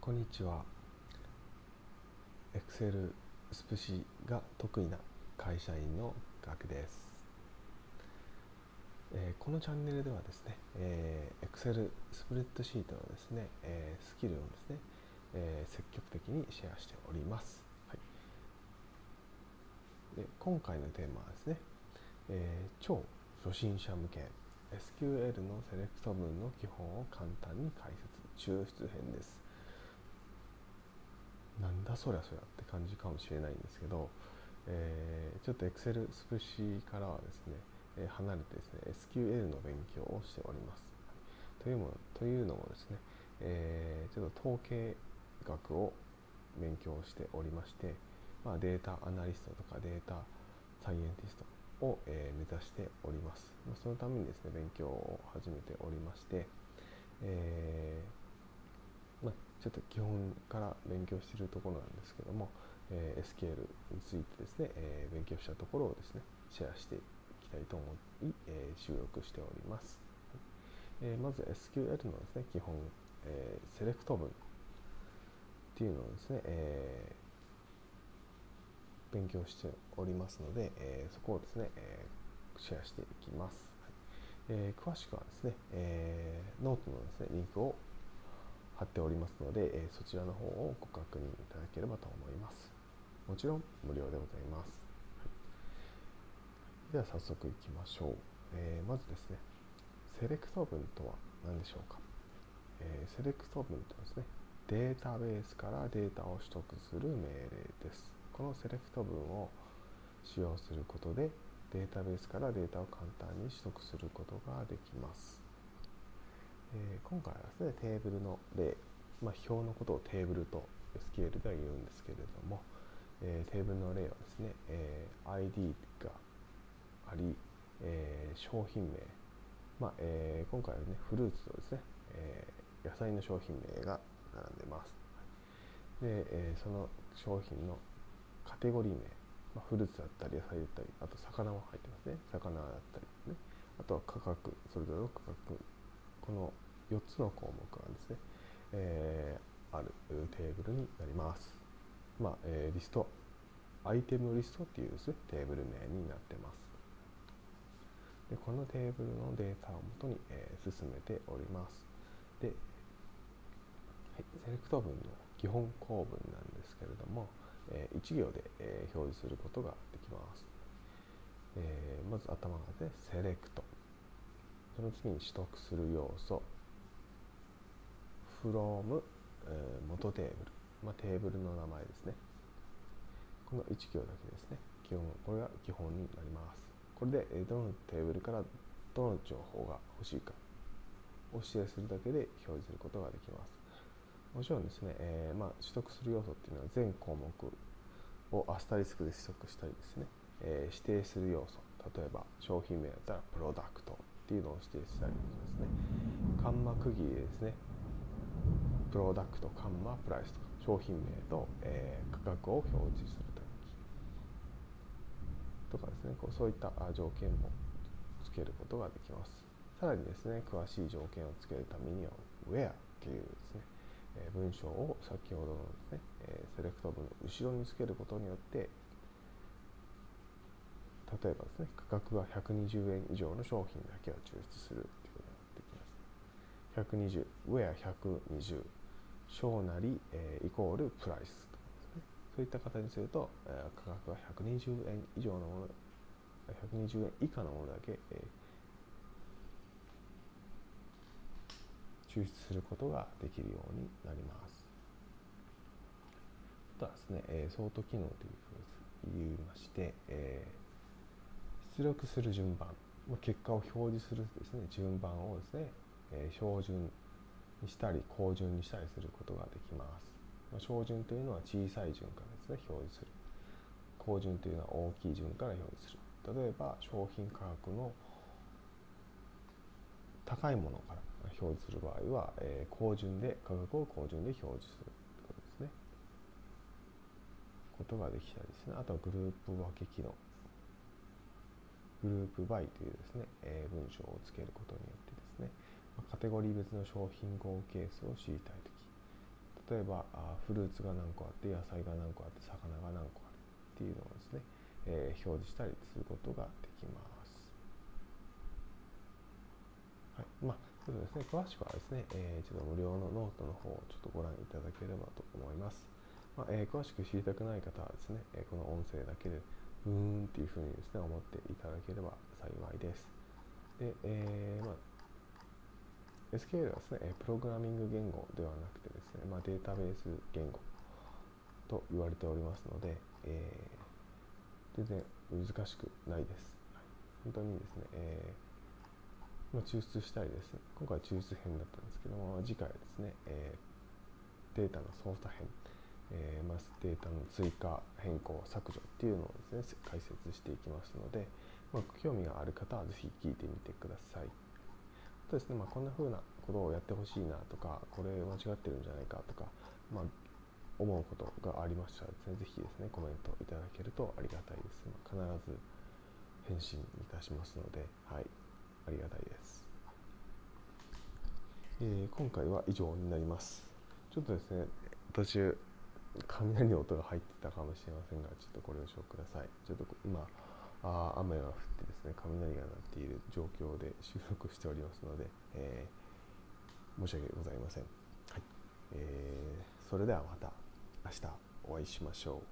こんにちは。Excel スプシが得意な会社員のガクです、えーこのチャンネルではですね、えー Excel スプレッドシートのですね、えースキルをですね、えー積極的にシェアしております、はい、で今回のテーマはですね、えー超初心者向け SQL のセレクト文の基本を簡単に解説抽出編です。なんだそりゃそりゃって感じかもしれないんですけど、えーちょっと Excel スプシからはですね、え離れてですね SQL の勉強をしております。というもというのもですね、えーちょっと統計学を勉強しておりまして、まあ、データアナリストとかデータサイエンティストを、え目指しております。まそのためにですね勉強を始めておりまして、えー、ちょっと基本から勉強しているところなんですけども、えー SQL についてですね、えー勉強したところをですねシェアしていきたいと思い、えー収録しております、えーまず SQL のですね基本、えーセレクト文っていうのをですね、えー勉強しておりますので、えーそこをですね、えーシェアしていきます、はい。えー詳しくはですね、えーノートのですねリンクを貼っておりますので、えそちらの方をご確認いただければと思います。もちろん無料でございます。はいでは早速いきましょう。えーまずですね、セレクト文とは何でしょうか？えーセレクト文とはですね、データベースからデータを取得する命令です。このセレクト文を使用することで、データベースからデータを簡単に取得することができます。えー今回はですねテーブルの例、まあ、表のことをテーブルと SQL では言うんですけれども、えーテーブルの例はですね、えー ID があり、えー商品名、まあえー今回はねフルーツとですね、えー野菜の商品名が並んでます。で、えーその商品のカテゴリー名、まあ、フルーツだったり野菜だったりあと魚も入ってますね。魚だったりね。あとは価格それぞれの価格この4つの項目がですね、えーあるテーブルになります。まあ、えーリスト、アイテムリストっていうですね、テーブル名になってます。でこのテーブルのデータをもとに、えー進めております。で、はい、セレクト文の基本構文なんですけれども、え1行で、えー表示することができます。えーまず頭がでね、セレクト。その次に取得する要素。from、えー元テーブル、まあ、テーブルの名前ですね。この1行だけですね。基本これが基本になります。これでどのテーブルからどの情報が欲しいか。を指定するだけで表示することができます。もちろんですね、えーまあ、取得する要素っていうのは全項目をアスタリスクで取得したりですね、えー指定する要素。例えば商品名だったらプロダクト。っていうのを指定したりですね。カンマ区切りですね。プロダクトカンマプライスとか商品名と、えー価格を表示するときとかですね。こうそういった条件もつけることができます。さらにですね詳しい条件をつけるためには where っていうですね、文章を先ほどのですね、えセレクト文の後ろにつけることによって例えばですね価格が120円以上の商品だけを抽出するっていうことができます。120 where 120小なり、えーイコールプライスとかですね。そういった形にすると、えー価格が120円以上のもの120円以下のものだけ、えー抽出することができるようになります。あとはですね、えーソート機能というふうに言いまして、えー出力する順番結果を表示するですね順番をですね、えー標準にしたり高順にしたりすることができます、まあ、標準というのは小さい順からですね表示する。高順というのは大きい順から表示する。例えば商品価格の高いものから表示する場合は、えー高順で価格を高順で表示するということですね。ことができたりですね。あとはグループ分け機能。グループバイというですね、えー文章をつけることによってですね、まカテゴリー別の商品合計数を知りたいとき、例えばあフルーツが何個あって野菜が何個あって魚が何個あるっていうのをですね、えー、表示したりすることができます。はい、まあそうですね、詳しくはですね、えー、ちょっと無料のノートの方をちょっとご覧いただければと思います。まあ、えー、詳しく知りたくない方はですね、えこの音声だけでうーんっていうふうにですね思っていただければ幸いです。で、えー、まあ SQL はですね、プログラミング言語ではなくてですね、まあ、データベース言語と言われておりますので、えー、全然難しくないです。本当にですね、えー、まあ、抽出したりですね、今回は抽出編だったんですけども、次回はですね、えー、データの操作編、えー、まあ、データの追加、変更、削除っていうのをですね、解説していきますので、まあ、興味がある方はぜひ聞いてみてください。とですね、まあ、こんな風なことをやってほしいなとかこれ間違ってるんじゃないかとか、まあ、思うことがありましたらですね是非ですねコメントいただけるとありがたいです、まあ、必ず返信いたしますのではいありがたいです、えー、今回は以上になります。ちょっとですね途中雷の音が入ってたかもしれませんがちょっとご了承ください。ちょっと今あ雨が降ってですね雷が鳴っている状況で収録しておりますので、えー、申し訳ございません、はい。えー、それではまた明日お会いしましょ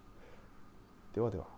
う。ではでは。